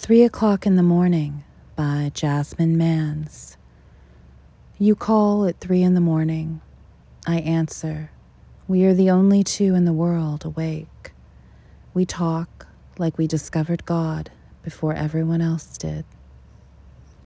Three O'Clock in the Morning by Jasmine Mans. You call at three in the morning. I answer. We are the only two in the world awake. We talk like we discovered God before everyone else did.